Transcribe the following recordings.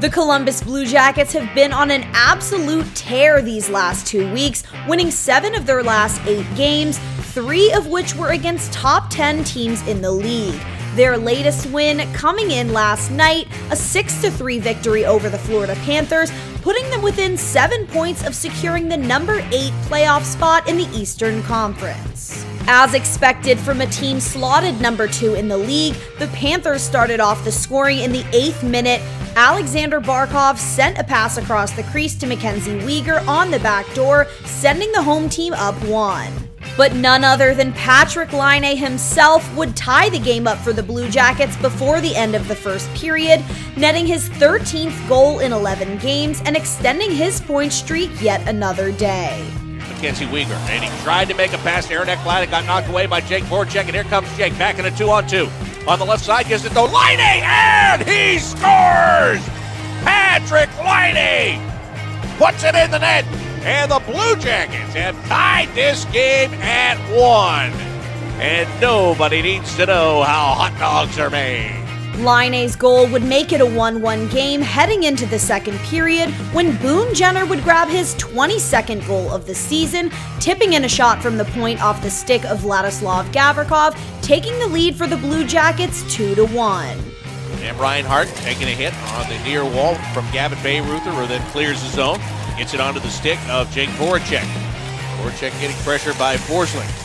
The Columbus Blue Jackets have been on an absolute tear these last two weeks, winning seven of their last eight games, three of which were against top 10 teams in the league. Their latest win coming in last night, a 6 3 victory over the Florida Panthers, putting them within seven points of securing the number eight playoff spot in the Eastern Conference. As expected from a team slotted number two in the league, the Panthers started off the scoring in the eighth minute. Alexander Barkov sent a pass across the crease to Mackenzie Weegar on the back door, sending the home team up one. But none other than Patrick Laine himself would tie the game up for the Blue Jackets before the end of the first period, netting his 13th goal in 11 games and extending his point streak yet another day. Mackenzie Weegar, and he tried to make a pass to Aaron Ekblad. It got knocked away by Jake Voracek, and here comes Jake back in a two-on-two. On the left side, gives it to Laine, and he scores! Patrick Laine puts it in the net, and the Blue Jackets have tied this game at one. And nobody needs to know how hot dogs are made. Laine's goal would make it a 1 1 game heading into the second period when Boone Jenner would grab his 22nd goal of the season, tipping in a shot from the point off the stick of Vladislav Gavrikov, taking the lead for the Blue Jackets 2 1. And Reinhart taking a hit on the near wall from Gavin Bayreuther, who then clears the zone. Gets it onto the stick of Jake Voracek. Voracek getting pressure by Forsling.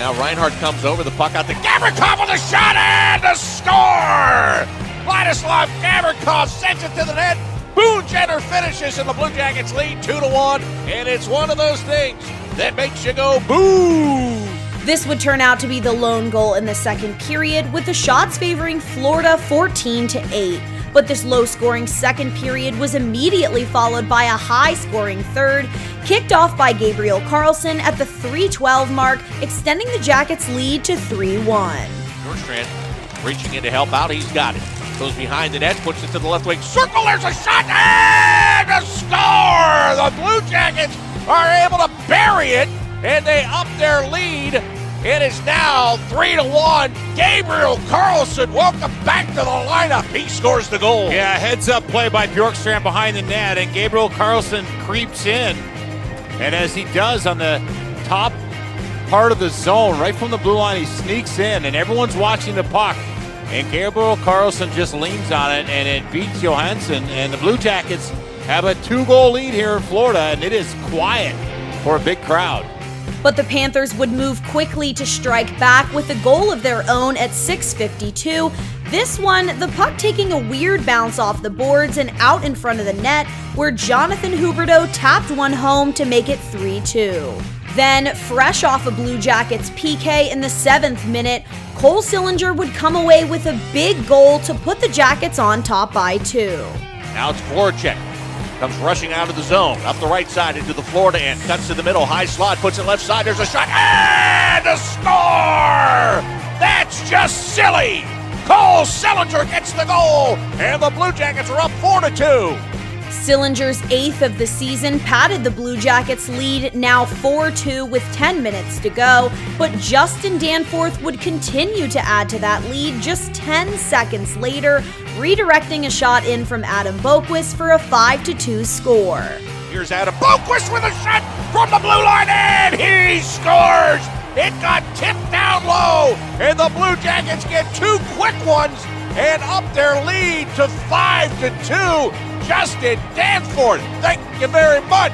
Now Reinhart comes over, the puck out to Gavrikov with a shot and a score! Vladislav Gavrikov sends it to the net. Boone Jenner finishes and the Blue Jackets lead 2 to 1. And it's one of those things that makes you go boo! This would turn out to be the lone goal in the second period, with the shots favoring Florida 14 to 8 but this low scoring second period was immediately followed by a high scoring third, kicked off by Gabriel Carlsson at the 312 mark, extending the Jackets' lead to 3 1. Bjorkstrand reaching in to help out. He's got it. Goes behind the net, puts it to the left wing circle. There's a shot and a score! The Blue Jackets are able to bury it, and they up their lead it is now three to one. Gabriel Carlsson, welcome back to the lineup. He scores the goal. Yeah, heads up play by Bjorkstrand behind the net, and Gabriel Carlsson creeps in. And as he does on the top part of the zone, right from the blue line, he sneaks in, and everyone's watching the puck. And Gabriel Carlsson just leans on it, and it beats Johansson. And the Blue Jackets have a two goal lead here in Florida, and it is quiet for a big crowd. But the Panthers would move quickly to strike back with a goal of their own at 6:52. This one, the puck taking a weird bounce off the boards and out in front of the net, where Jonathan Huberdeau tapped one home to make it 3-2. Then, fresh off a Blue Jackets PK in the seventh minute, Cole Sillinger would come away with a big goal to put the Jackets on top by two. Now it's Voracek Comes rushing out of the zone, up the right side into the Florida end. Cuts to the middle, high slot, puts it left side. There's a shot, and a score! That's just silly! Cole Sillinger gets the goal, and the Blue Jackets are up 4 to 2. Sillinger's eighth of the season padded the Blue Jackets' lead now 4 2 with 10 minutes to go, but Justin Danforth would continue to add to that lead just 10 seconds later, redirecting a shot in from Adam Boqvist for a 5 2 score. Here's Adam Boqvist with a shot from the blue line, and he scores! It got tipped down low, and the Blue Jackets get two quick ones and up their lead to 5 to 2. Justin Danforth. Thank you very much.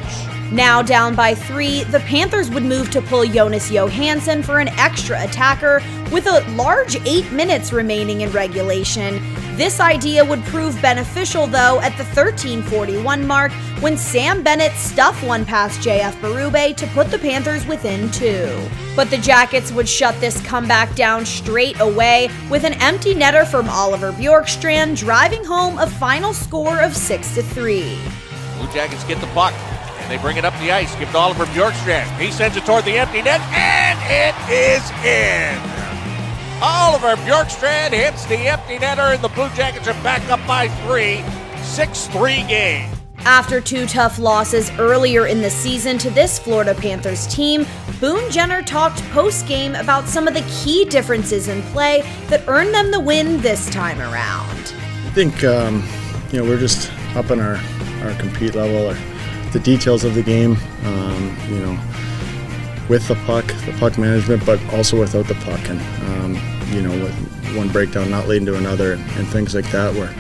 Now down by three, the Panthers would move to pull Jonas Johansson for an extra attacker with a large eight minutes remaining in regulation. This idea would prove beneficial, though, at the 1341 mark when Sam Bennett stuffed one past JF Berube to put the Panthers within two. But the Jackets would shut this comeback down straight away with an empty netter from Oliver Bjorkstrand driving home a final score of 6 to 3. Blue Jackets get the puck they bring it up the ice. Give it to Oliver Bjorkstrand. He sends it toward the empty net and it is in. Oliver Bjorkstrand hits the empty netter and the Blue Jackets are back up by three. 6 3 game. After two tough losses earlier in the season to this Florida Panthers team, Boone Jenner talked post game about some of the key differences in play that earned them the win this time around. I think um, you know, we're just upping our, our compete level, or the details of the game, um, you know, with the puck, the puck management, but also without the puck. And, um, you know, with one breakdown not leading to another and, things like that, where,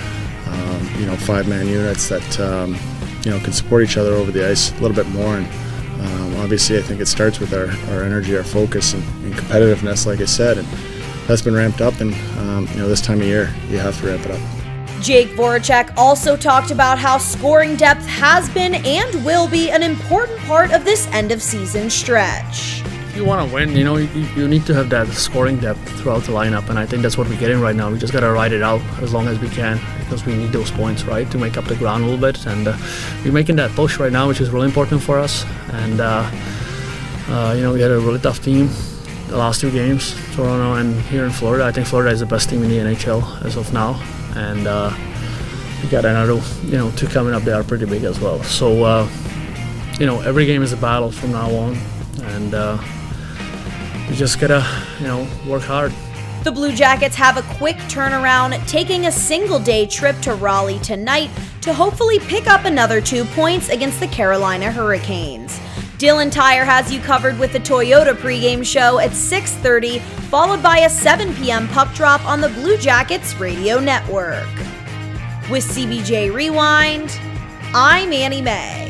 um, you know, five man units that, um, you know, can support each other over the ice a little bit more. And um, obviously, I think it starts with our, our energy, our focus, and, and competitiveness, like I said. And that's been ramped up. And, um, you know, this time of year, you have to ramp it up. Jake Voracek also talked about how scoring depth has been and will be an important part of this end of season stretch. If you want to win, you know, you, you, need to have that scoring depth throughout the lineup, and I think that's what we're getting right now. We just got to ride it out as long as we can because we need those points, right, to make up the ground a little bit. And uh, we're making that push right now, which is really important for us. And, uh, uh, you know, we had a really tough team the last two games, Toronto and here in Florida. I think Florida is the best team in the NHL as of now and uh, we got another, you know, two coming up. They are pretty big as well. So, uh, you know, every game is a battle from now on, and uh, we just gotta, you know, work hard. The Blue Jackets have a quick turnaround, taking a single day trip to Raleigh tonight to hopefully pick up another two points against the Carolina Hurricanes. Dylan Tyre has you covered with the Toyota pregame show at 6:30, followed by a 7 p.m. puck drop on the Blue Jackets radio network. With CBJ Rewind, I'm Annie May.